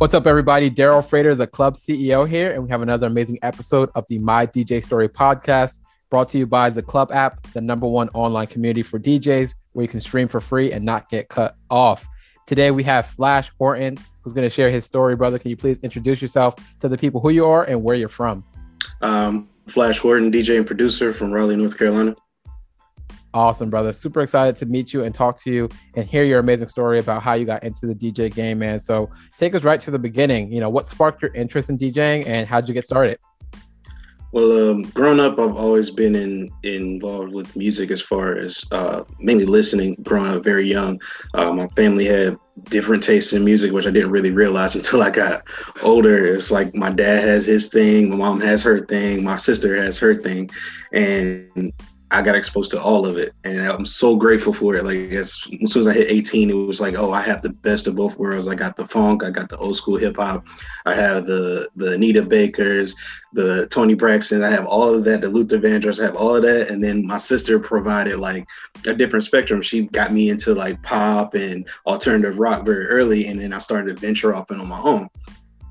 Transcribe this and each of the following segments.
What's up, everybody? Daryl Frater, the club CEO here, and we have another amazing episode of the My DJ Story podcast brought to you by the Club app, the number one online community for DJs where you can stream for free and not get cut off. Today, we have Flash Horton, who's going to share his story. Brother, can you please introduce yourself to the people who you are and where you're from? Um, Flash Horton, DJ and producer from Raleigh, North Carolina. Awesome, brother. Super excited to meet you and talk to you and hear your amazing story about how you got into the DJ game, man. So take us right to the beginning. You know, what sparked your interest in DJing and how did you get started? Well, um, growing up, I've always been in, involved with music as far as uh, mainly listening. Growing up very young, uh, my family had different tastes in music, which I didn't really realize until I got older. It's like my dad has his thing, my mom has her thing, my sister has her thing, and I got exposed to all of it, and I'm so grateful for it. Like as, as, soon as I hit 18, it was like, oh, I have the best of both worlds. I got the funk, I got the old school hip hop, I have the the Anita Bakers, the Toni Braxton. I have all of that. The Luther Vandross, I have all of that, and then my sister provided like a different spectrum. She got me into like pop and alternative rock very early, and then I started to venture off and on my own.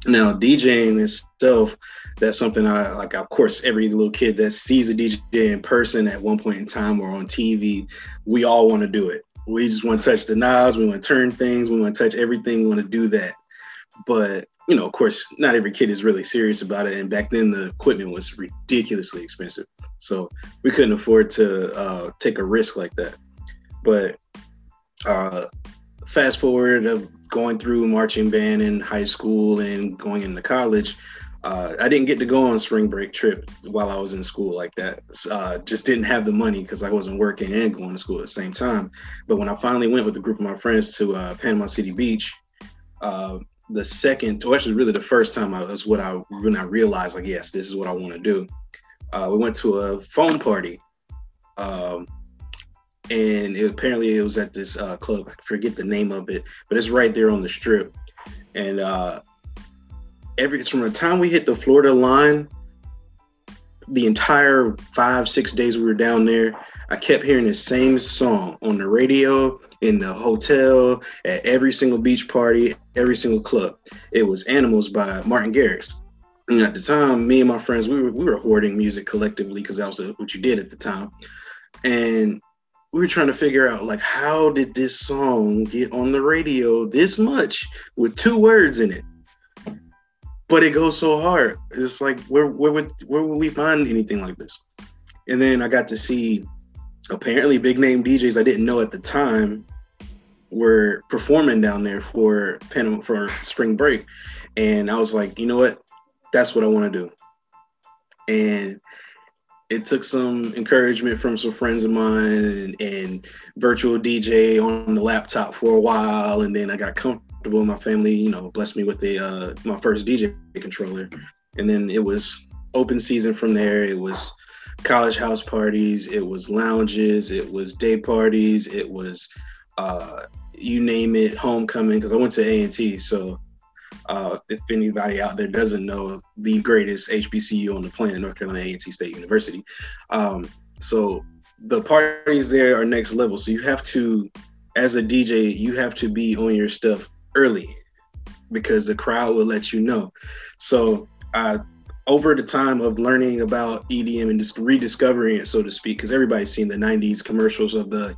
Now DJing itself that's something I like. Of course, every little kid that sees a DJ in person at one point in time or on TV, we all want to do it. We just want to touch the knobs, we want to turn things, we want to touch everything, we want to do that. But you know, of course, not every kid is really serious about it. And back then, the equipment was ridiculously expensive, so we couldn't afford to uh, take a risk like that. But uh, fast forward of going through marching band in high school and going into college, uh, I didn't get to go on spring break trip while I was in school like that. Uh, just didn't have the money because I wasn't working and going to school at the same time. But when I finally went with a group of my friends to uh, Panama City Beach, uh, the second, or actually really the first time I was what I when I realized like yes, this is what I want to do. Uh, we went to a phone party, um, and it, apparently it was at this uh, club. I forget the name of it, but it's right there on the strip. And every from the time we hit the Florida line, the entire five six days we were down there, I kept hearing the same song on the radio, in the hotel, at every single beach party, every single club. It was "Animals" by Martin Garrix. And at the time, me and my friends, we were we were hoarding music collectively because that was what you did at the time, and we were trying to figure out like how did this song get on the radio this much with two words in it but it goes so hard. It's like where where would where would we find anything like this? And then I got to see apparently big name DJs I didn't know at the time were performing down there for Panama for spring break. And I was like, you know what? That's what I want to do. And it took some encouragement from some friends of mine and, and, virtual DJ on the laptop for a while. And then I got comfortable comfortable. My family, you know, blessed me with the uh, my first DJ controller, and then it was open season from there. It was college house parties, it was lounges, it was day parties, it was uh, you name it, homecoming. Because I went to A and T, so uh, if anybody out there doesn't know, the greatest HBCU on the planet, North Carolina A&T State University. Um, so the parties there are next level. So you have to, as a DJ, you have to be on your stuff early because the crowd will let you know. So uh, over the time of learning about EDM and just rediscovering it, so to speak, because everybody's seen the 90s commercials of the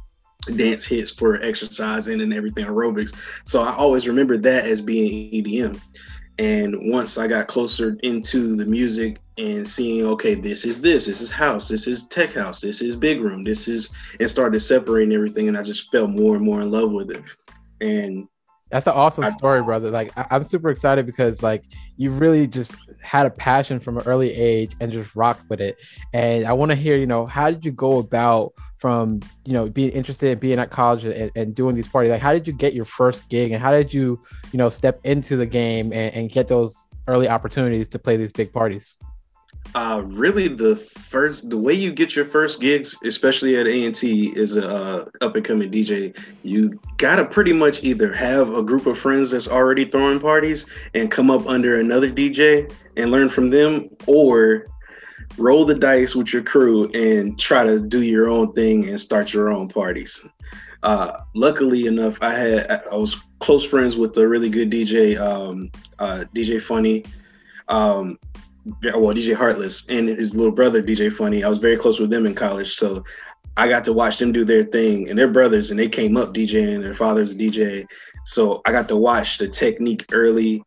dance hits for exercising and everything aerobics. So I always remember that as being EDM. And once I got closer into the music and seeing, okay, this is this, this is house, this is tech house, this is big room, this is, and started separating everything. And I just fell more and more in love with it. And that's an awesome story, brother. Like I- am super excited because like you really just had a passion from an early age and just rocked with it. And I want to hear, you know, how did you go about from you know being interested in being at college and, and, doing these parties? Like how did you get your first gig and how did you, you know, step into the game and, and get those early opportunities to play these big parties? Uh, really, the first, the way you get your first gigs, especially at A and T, is a uh, up and coming DJ. You gotta pretty much either have a group of friends that's already throwing parties and come up under another DJ and learn from them, or roll the dice with your crew and try to do your own thing and start your own parties. Uh, luckily enough, I had I was close friends with a really good DJ, um, uh, DJ Funny, um, well, DJ Heartless, and his little brother, DJ Funny. I was very close with them in college, so I got to watch them do their thing, and their brothers, and they came up DJing. Their father's DJ, so I got to watch the technique early,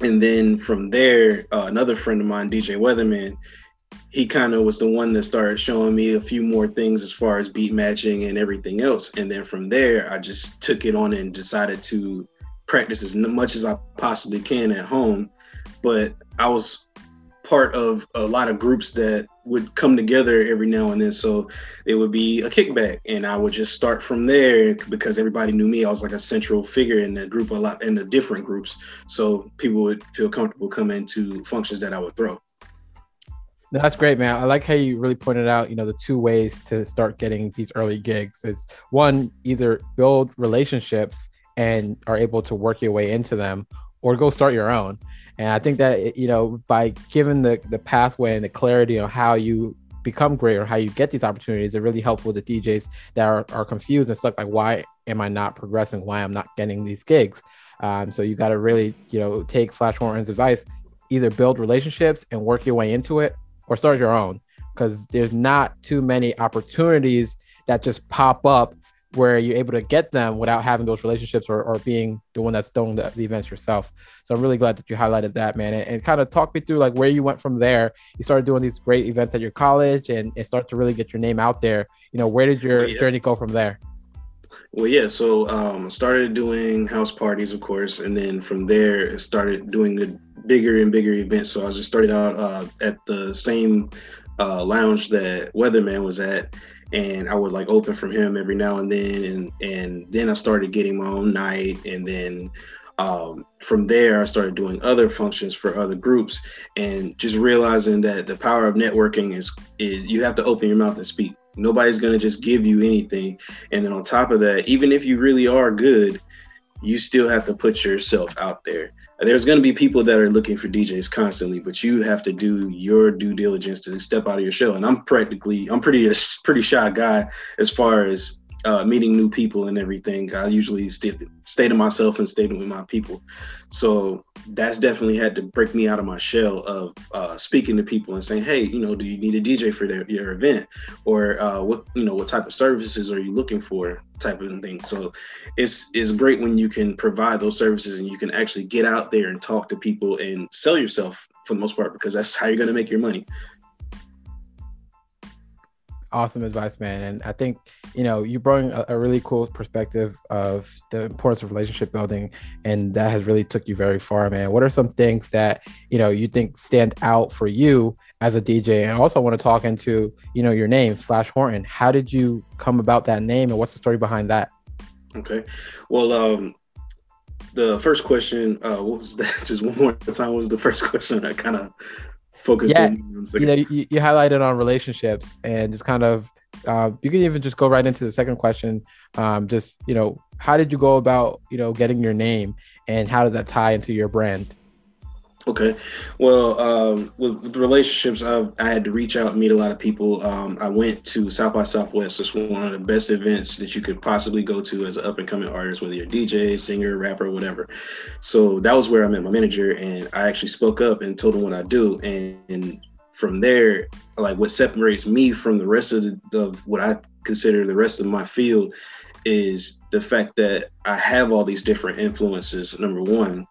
and then from there, uh, another friend of mine, DJ Weatherman, he kind of was the one that started showing me a few more things as far as beat matching and everything else. And then from there, I just took it on and decided to practice as much as I possibly can at home. But I was part of a lot of groups that would come together every now and then. So it would be a kickback, and I would just start from there because everybody knew me. I was like a central figure in the group a lot in the different groups, so people would feel comfortable coming to functions that I would throw. That's great, man. I like how you really pointed out, you know, the two ways to start getting these early gigs is one, either build relationships and are able to work your way into them, or go start your own. And I think that you know, by giving the the pathway and the clarity on how you become great or how you get these opportunities, it really helpful to DJs that are, are confused and stuck like, why am I not progressing? Why I'm not getting these gigs? Um, so you got to really, you know, take Flash Horton's advice, either build relationships and work your way into it, or start your own because there's not too many opportunities that just pop up where you're able to get them without having those relationships or, or being the one that's throwing the, the, events yourself. So I'm really glad that you highlighted that, man. And, and, kind of talk me through like where you went from there. You started doing these great events at your college and, and start to really get your name out there. You know, where did your yeah. journey go from there? Well, yeah. So um, started doing house parties, of course, and then from there started doing the bigger and bigger events. So I just started out uh, at the same uh, lounge that Weatherman was at, and I would like open from him every now and then, and and then I started getting my own night, and then um, from there I started doing other functions for other groups, and just realizing that the power of networking is, is you have to open your mouth and speak. Nobody's gonna just give you anything, and then on top of that, even if you really are good, you still have to put yourself out there there's going to be people that are looking for DJs constantly, but you have to do your due diligence to step out of your shell. And I'm practically, I'm pretty a pretty shy guy as far as uh, meeting new people and everything. I usually stay, stay to myself and stay with my people. So that's definitely had to break me out of my shell of uh, speaking to people and saying, hey, you know, do you need a DJ for their, your event? Or uh, what, you know, what type of services are you looking for type of thing. So it's, it's great when you can provide those services and you can actually get out there and talk to people and sell yourself for the most part, because that's how you're going to make your money awesome advice, man. And I think you know you bring a, a, really cool perspective of the importance of relationship building, and that has really took you very far, man. What are some things that you know you think stand out for you as a DJ? And I also want to talk into you know your name, Flash Horton. How did you come about that name, and what's the story behind that? Okay, well, um, the first question, uh, what was that? Just one more time. What was the first question? I kind of focused yeah, you know, you, you, highlighted on relationships and just kind of, uh, you can even just go right into the second question. Um, just, you know, how did you go about, you know, getting your name and how does that tie into your brand? Okay. Well, um, with, with, relationships, I, I had to reach out and meet a lot of people. Um, I went to South by Southwest. It's one of the best events that you could possibly go to as an up and coming artist, whether you're DJ, singer, rapper, whatever. So that was where I met my manager, and I actually spoke up and told him what I do. And, and from there, like what separates me from the rest of, the, of what I consider the rest of my field is the fact that I have all these different influences. Number one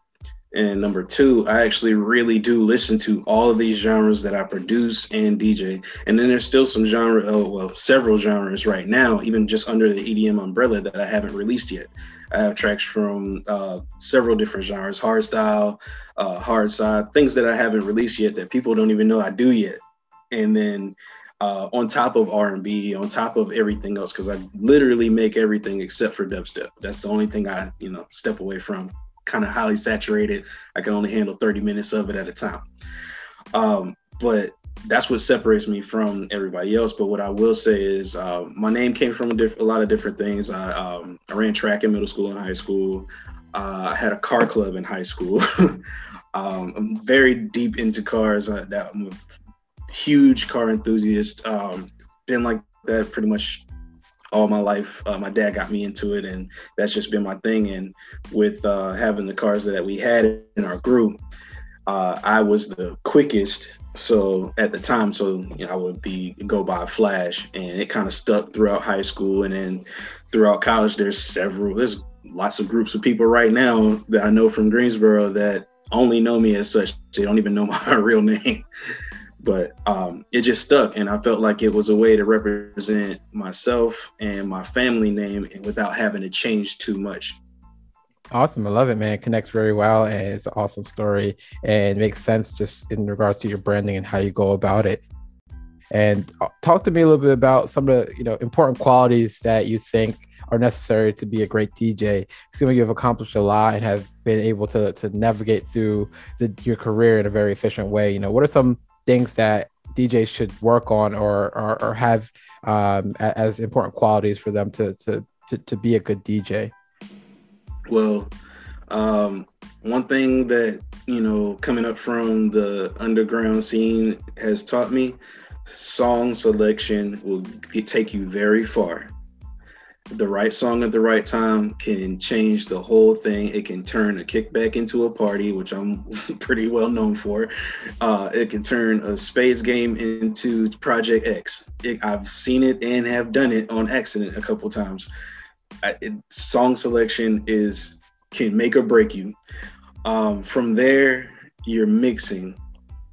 and number two, I actually really do listen to all of these genres that I produce and DJ. And then there's still some genre, oh, well, several genres right now, even just under the EDM umbrella that I haven't released yet. I have tracks from uh, several different genres, hardstyle, uh, hard side, things that I haven't released yet that people don't even know I do yet. And then uh, on top of R&B, on top of everything else, because I literally make everything except for dubstep. That's the only thing I, you know, step away from kind of highly saturated. I can only handle 30 minutes of it at a time. Um, but that's what separates me from everybody else. But what I will say is uh, my name came from a, diff- a, lot of different things. I, um, I, ran track in middle school and high school. Uh, I had a car club in high school. um, I'm very deep into cars. Uh, that, I'm a huge car enthusiast. Um, been like that pretty much all my life. Uh, my dad got me into it, and that's just been my thing. And with uh, having the cars that we had in our group, uh, I was the quickest. So at the time, so you know, I would be go by Flash, and it kind of stuck throughout high school, and then throughout college. There's several. There's lots of groups of people right now that I know from Greensboro that only know me as such. They don't even know my real name. But um, it just stuck, and I felt like it was a way to represent myself and my family name without having to change too much. Awesome. I love it, man. It connects very well and it's an awesome story and makes sense just in regards to your branding and how you go about it. And uh, talk to me a little bit about some of the, you know, important qualities that you think are necessary to be a great DJ. Like you've accomplished a lot and have been able to to navigate through the, your career in a very efficient way. You know, what are some things that DJs should work on or or, or have um, as important qualities for them to, to to to be a good DJ? Well, um, one thing that you know coming up from the underground scene has taught me song selection will take you very far the right song at the right time can change the whole thing. It can turn a kickback into a party, which I'm pretty well known for. Uh, it can turn a space game into Project X. I've seen it and have done it on accident a couple times. I, it, song selection is can make or break you. Um, from there, you're mixing.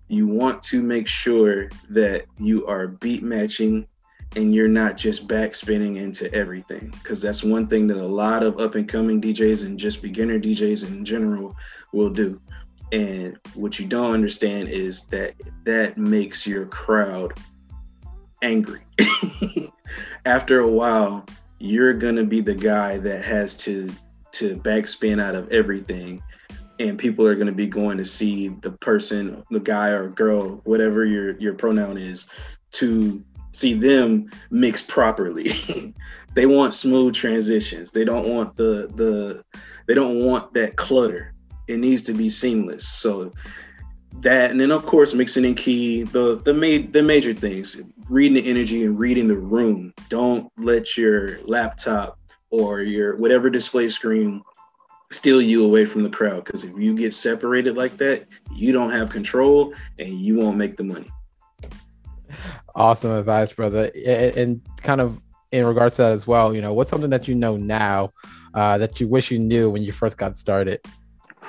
You want to make sure that you are beat matching and you're not just backspinning into everything because that's one thing that a lot of up and coming DJs and just beginner DJs in general will do. And what you don't understand is that that makes your crowd angry. After a while, you're gonna be the guy that has to to backspin out of everything and people are going to be going to see the person the guy or girl whatever your your pronoun is to see them mix properly. they want smooth transitions. They don't want the the they don't want that clutter. It needs to be seamless. So that and then of course mixing in key the the ma- the major things reading the energy and reading the room don't let your laptop or your whatever display screen steal you away from the crowd because if you get separated like that you don't have control and you won't make the money Awesome advice, brother. And kind of in regards to that as well, you know, what's something that you know now uh, that you wish you knew when you first got started?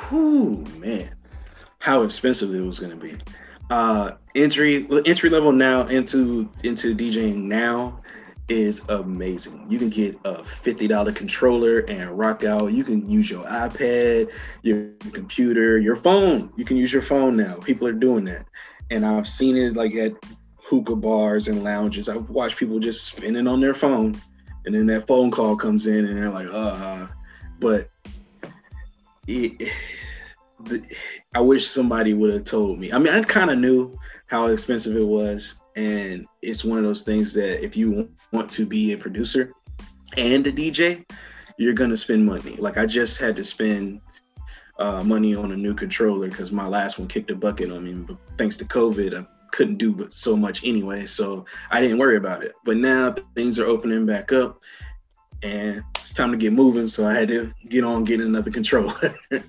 Whew, man, how expensive it was going to be. Uh, entry entry level now into into DJing now is amazing. You can get a $50 controller and rock out. You can use your iPad, your computer, your phone. You can use your phone now. People are doing that. And I've seen it like at hookah bars and lounges. I've watched people just spinning on their phone, and then that phone call comes in, and they're like, uh, but it, I wish somebody would have told me. I mean, I kind of knew how expensive it was, and it's one of those things that if you want to be a producer and a DJ, you're gonna spend money. Like I just had to spend uh, money on a new controller because my last one kicked a bucket on me. But thanks to COVID, I couldn't do but so much anyway, so I didn't worry about it. But now things are opening back up, and it's time to get moving. So I had to get on getting another controller. awesome.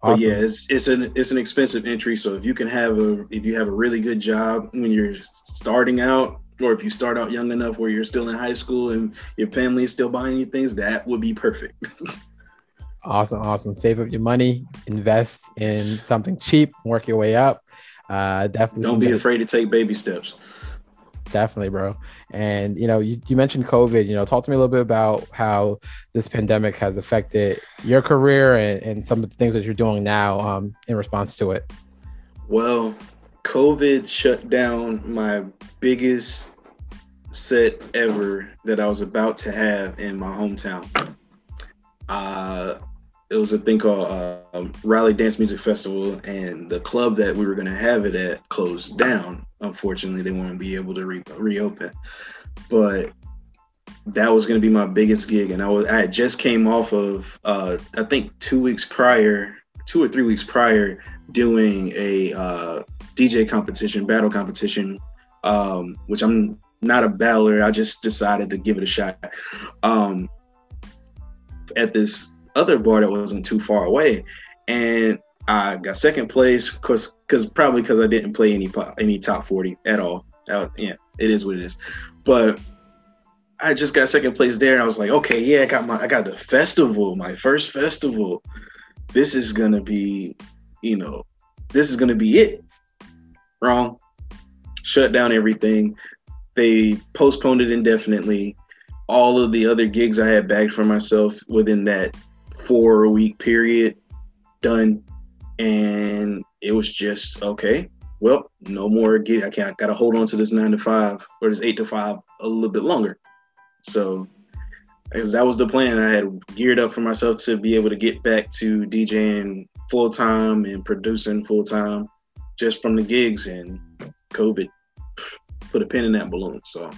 But yeah, it's it's an it's an expensive entry. So if you can have a if you have a really good job when you're starting out, or if you start out young enough where you're still in high school and your family is still buying you things, that would be perfect. awesome, awesome. Save up your money, invest in something cheap, work your way up. Uh, definitely. Don't be afraid to take baby steps. Definitely, bro. And you know, you, you mentioned COVID. You know, talk to me a little bit about how this pandemic has affected your career and, and some of the things that you're doing now um, in response to it. Well, COVID shut down my biggest set ever that I was about to have in my hometown. Uh, it was a thing called uh, Raleigh Dance Music Festival, and the club that we were going to have it at closed down. Unfortunately, they won't be able to re- reopen. But that was going to be my biggest gig, and I was I just came off of uh, I think two weeks prior, two or three weeks prior, doing a uh, DJ competition, battle competition, um, which I'm not a battler. I just decided to give it a shot. Um, at this other bar that wasn't too far away, and I got second place, cause, cause probably because I didn't play any any top forty at all. Was, yeah, it is what it is. But I just got second place there, and I was like, okay, yeah, I got my I got the festival, my first festival. This is gonna be, you know, this is gonna be it. Wrong. Shut down everything. They postponed it indefinitely. All of the other gigs I had bagged for myself within that four week period, done. And it was just okay. Well, no more gig. I can't. I gotta hold on to this nine to five or this eight to five a little bit longer. So, because that was the plan, I had geared up for myself to be able to get back to DJing full time and producing full time, just from the gigs and COVID put a pin in that balloon. So,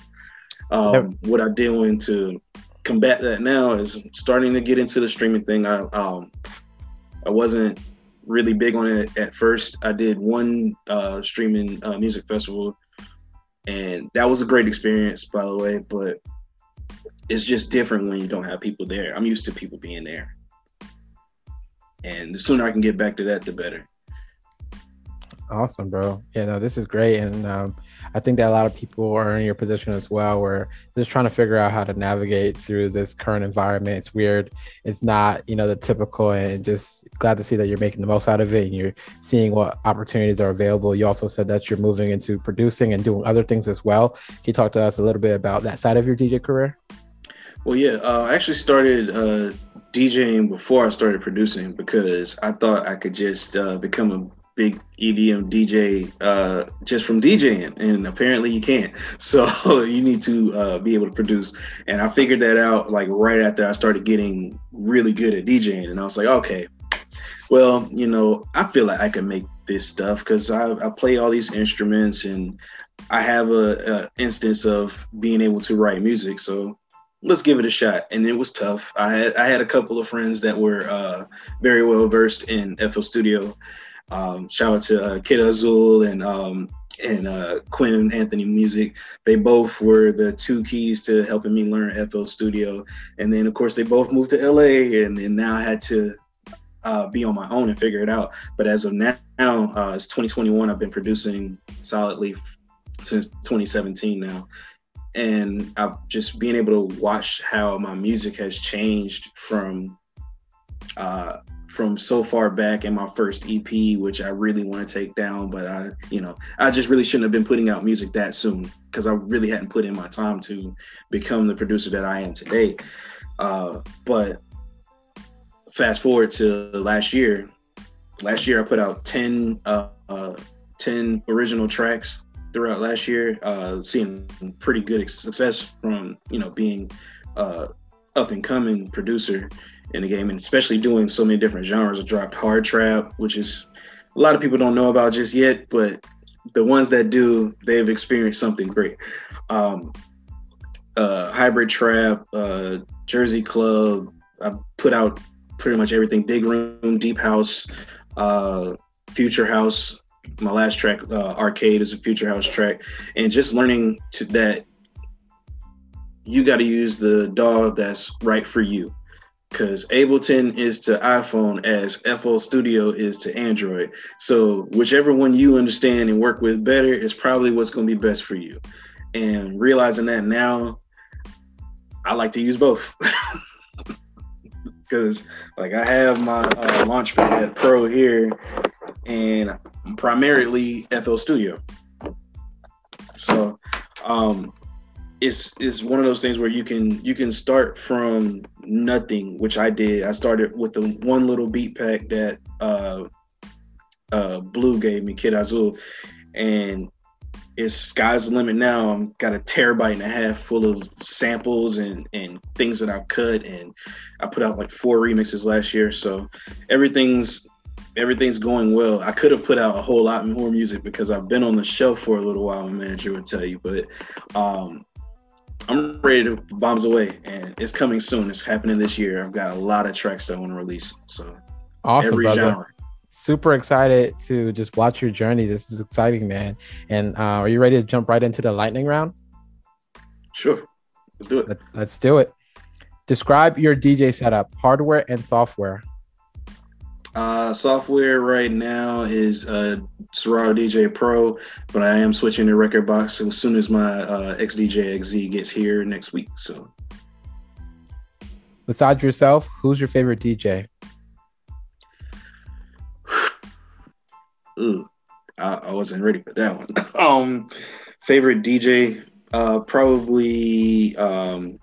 um, what I did doing to combat that now is starting to get into the streaming thing. I um, I wasn't really big on it at first. I did one uh, streaming uh, music festival, and that was a great experience, by the way. But it's just different when you don't have people there. I'm used to people being there, and the sooner I can get back to that, the better. Awesome, bro. Yeah, no, this is great, and um, I think that a lot of people are in your position as well, where just trying to figure out how to navigate through this current environment. It's weird. It's not, you know, the typical, and just glad to see that you're making the most out of it and you're seeing what opportunities are available. You also said that you're moving into producing and doing other things as well. Can you talk to us a little bit about that side of your DJ career? Well, yeah, uh, I actually started uh, DJing before I started producing because I thought I could just uh, become a big EDM DJ uh, just from DJing, and apparently you can't. So you need to uh, be able to produce. And I figured that out like right after I started getting really good at DJing, and I was like, okay, well, you know, I feel like I can make this stuff because I, I play all these instruments and I have a, a instance of being able to write music. So let's give it a shot. And it was tough. I had I had a couple of friends that were uh, very well versed in FL Studio, um, shout out to uh, Kid Azul and um, and uh, Quinn Anthony Music. They both were the two keys to helping me learn FL Studio. And then, of course, they both moved to LA, and, and now I had to uh, be on my own and figure it out. But as of now, uh, it's 2021. I've been producing solidly since 2017 now. And I've just being able to watch how my music has changed from uh, from so far back in my first EP, which I really want to take down, but I, you know, I just really shouldn't have been putting out music that soon because I really hadn't put in my time to become the producer that I am today. Uh, but fast forward to last year, last year I put out 10, uh, uh, 10 original tracks throughout last year, uh, seeing pretty good success from, you know, being uh, up and coming producer in the game, and especially doing so many different genres. I dropped hard trap, which is a lot of people don't know about just yet, but the ones that do, they've experienced something great. Um, uh, hybrid trap, uh, Jersey club. I put out pretty much everything. Big room, deep house, uh, future house. My last track, uh, arcade, is a future house track, and just learning to that you got to use the DAW that's right for you because Ableton is to iPhone as FL Studio is to Android. So whichever one you understand and work with better is probably what's going to be best for you. And realizing that now, I like to use both. Because like I have my uh, Launchpad Pro here, and I'm primarily FL Studio. So um, it's it's one of those things where you can you can start from nothing, which I did. I started with the one little beat pack that uh, uh, Blue gave me, Kid Azul, and it's sky's the limit now. I'm got a terabyte and a half full of samples and and things that I've cut, and I put out like four remixes last year. So everything's everything's going well. I could have put out a whole lot more music because I've been on the show for a little while. My manager would tell you, but um, I'm ready to bombs away, and it's coming soon. It's happening this year. I've got a lot of tracks that I want to release. So awesome, every brother. genre. Super excited to just watch your journey. This is exciting, man. And uh, are you ready to jump right into the lightning round? Sure. Let's do it. Let, let's do it. Describe your DJ setup, hardware and software. Uh, software right now is uh, Serato DJ Pro, but I am switching to rekordbox as soon as my uh, XDJ XZ gets here next week. So, besides yourself, who's your favorite DJ? Ooh, I, I, wasn't ready for that one. um, favorite DJ, uh, probably um,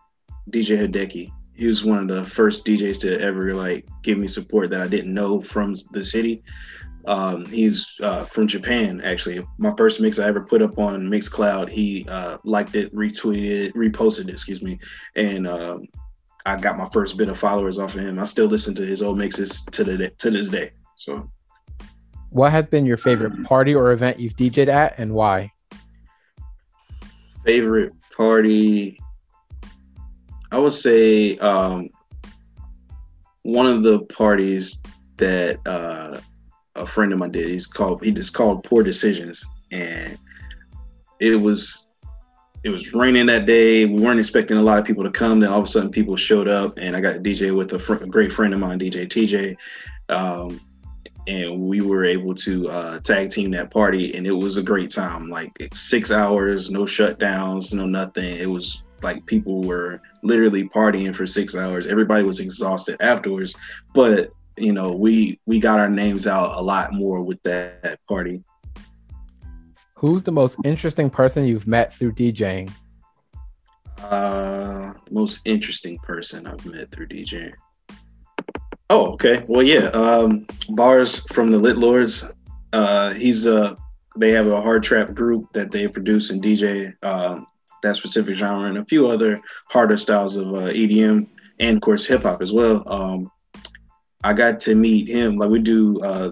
DJ Hideki he was one of the first DJs to ever like give me support that I didn't know from the city. Um, he's uh, from Japan, actually. My first mix I ever put up on Mixcloud, he uh, liked it, retweeted, reposted it, excuse me, and um, I got my first bit of followers off of him. I still listen to his old mixes to the to this day. So, what has been your favorite party or event you've DJed at, and why? Favorite party I would say um, one of the parties that uh, a friend of mine did. He's called he just called Poor Decisions, and it was it was raining that day. We weren't expecting a lot of people to come. Then all of a sudden, people showed up, and I got DJ with a, fr- a, great friend of mine, DJ TJ. Um, and we were able to uh, tag team that party, and it was a great time. Like six hours, no shutdowns, no nothing. It was like people were literally partying for six hours. Everybody was exhausted afterwards, but you know, we we got our names out a lot more with that, party. Who's the most interesting person you've met through DJing? Uh, most interesting person I've met through DJing. Oh, okay. Well, yeah. Um, bars from the Lit Lords. Uh, he's a. Uh, they have a hard trap group that they produce and DJ. Um, that specific genre and a few other harder styles of uh, EDM and of course hip hop as well. Um, I got to meet him like we do uh,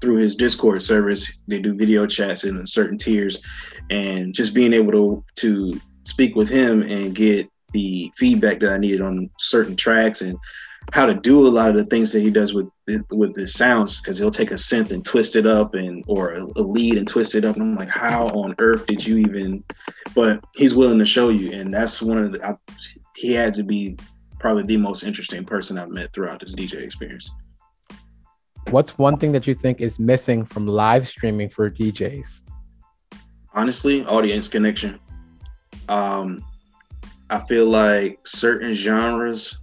through his Discord service. They do video chats in certain tiers, and just being able to to speak with him and get the feedback that I needed on certain tracks and how to do a lot of the things that he does with with his sounds because he'll take a synth and twist it up and or a, a, lead and twist it up and I'm like how on earth did you even but he's willing to show you and that's one of the I, he had to be probably the most interesting person I've met throughout this DJ experience. What's one thing that you think is missing from live streaming for DJs? Honestly, audience connection. Um I feel like certain genres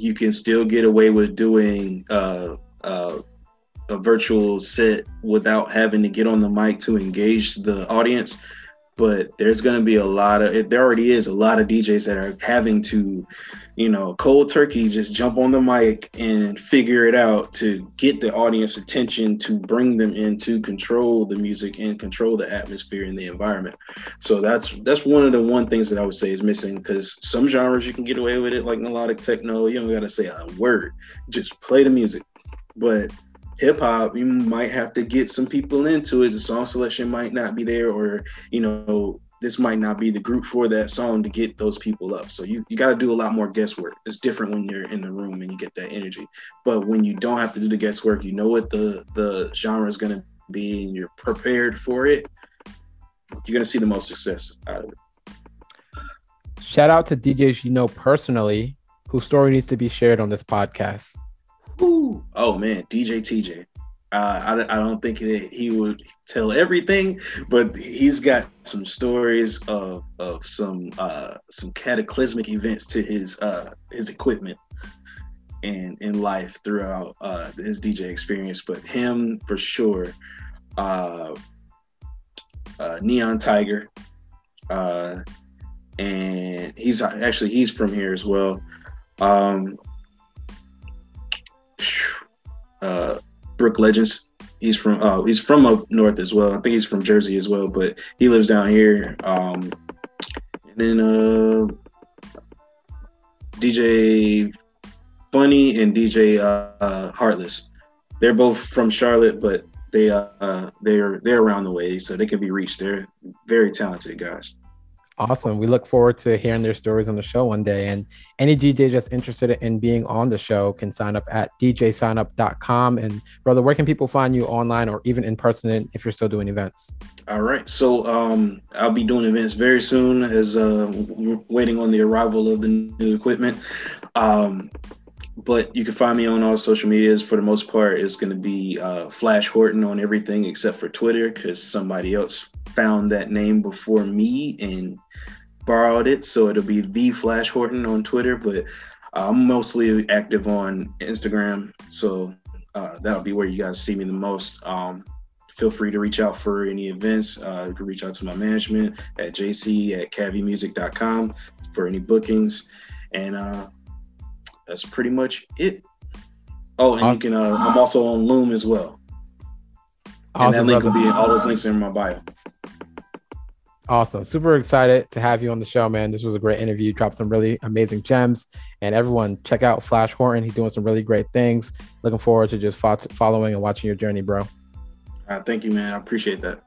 you can still get away with doing uh, uh, a virtual set without having to get on the mic to engage the audience. But there's going to be a lot of, there already is a lot of DJs that are having to you know, cold turkey, just jump on the mic and figure it out to get the audience attention, to bring them in, to control the music and control the atmosphere and the environment. So that's that's one of the one things that I would say is missing because some genres you can get away with it, like melodic techno. You don't got to say a word, just play the music. But hip hop, you might have to get some people into it. The song selection might not be there, or you know, this might not be the group for that song to get those people up. So you, you got to do a lot more guesswork. It's different when you're in the room and you get that energy. But when you don't have to do the guesswork, you know what the the genre is going to be and you're prepared for it, you're going to see the most success out of it. Shout out to DJs you know personally whose story needs to be shared on this podcast. Oh man, DJ TJ. Uh, I, I don't think that he would tell everything, but he's got some stories of of some uh, some cataclysmic events to his uh, his equipment and in life throughout uh, his DJ experience. But him for sure, uh, uh, Neon Tiger, uh, and he's actually he's from here as well. Um, uh, Brook Legends. He's from uh, he's from up north as well. I think he's from Jersey as well, but he lives down here. Um, and then uh, DJ Funny and DJ uh, uh, Heartless. They're both from Charlotte, but they uh, they're they're around the way, so they can be reached. They're very talented guys. Awesome. We look forward to hearing their stories on the show one day. And any DJ that's interested in being on the show can sign up at djsignup.com. And brother, where can people find you online or even in person if you're still doing events? All right. So um, I'll be doing events very soon as uh, waiting on the arrival of the new equipment. Um, but you can find me on all social medias for the most part. It's going to be uh, Flash Horton on everything except for Twitter because somebody else found that name before me and borrowed it. So it'll be the Flash Horton on Twitter, but I'm mostly active on Instagram. So uh, that'll be where you guys see me the most. Um, feel free to reach out for any events. Uh, you can reach out to my management at jc at cavimusic.com for any bookings. And uh, that's pretty much it. Oh, and awesome. you can, uh, I'm also on Loom as well. Awesome, and that link brother. will be, all those links are in my bio. Awesome. Super excited to have you on the show, man. This was a great interview. Dropped some really amazing gems. And everyone, check out Flash Horton. He's doing some really great things. Looking forward to just fo- following and watching your journey, bro. Uh, thank you, man. I appreciate that.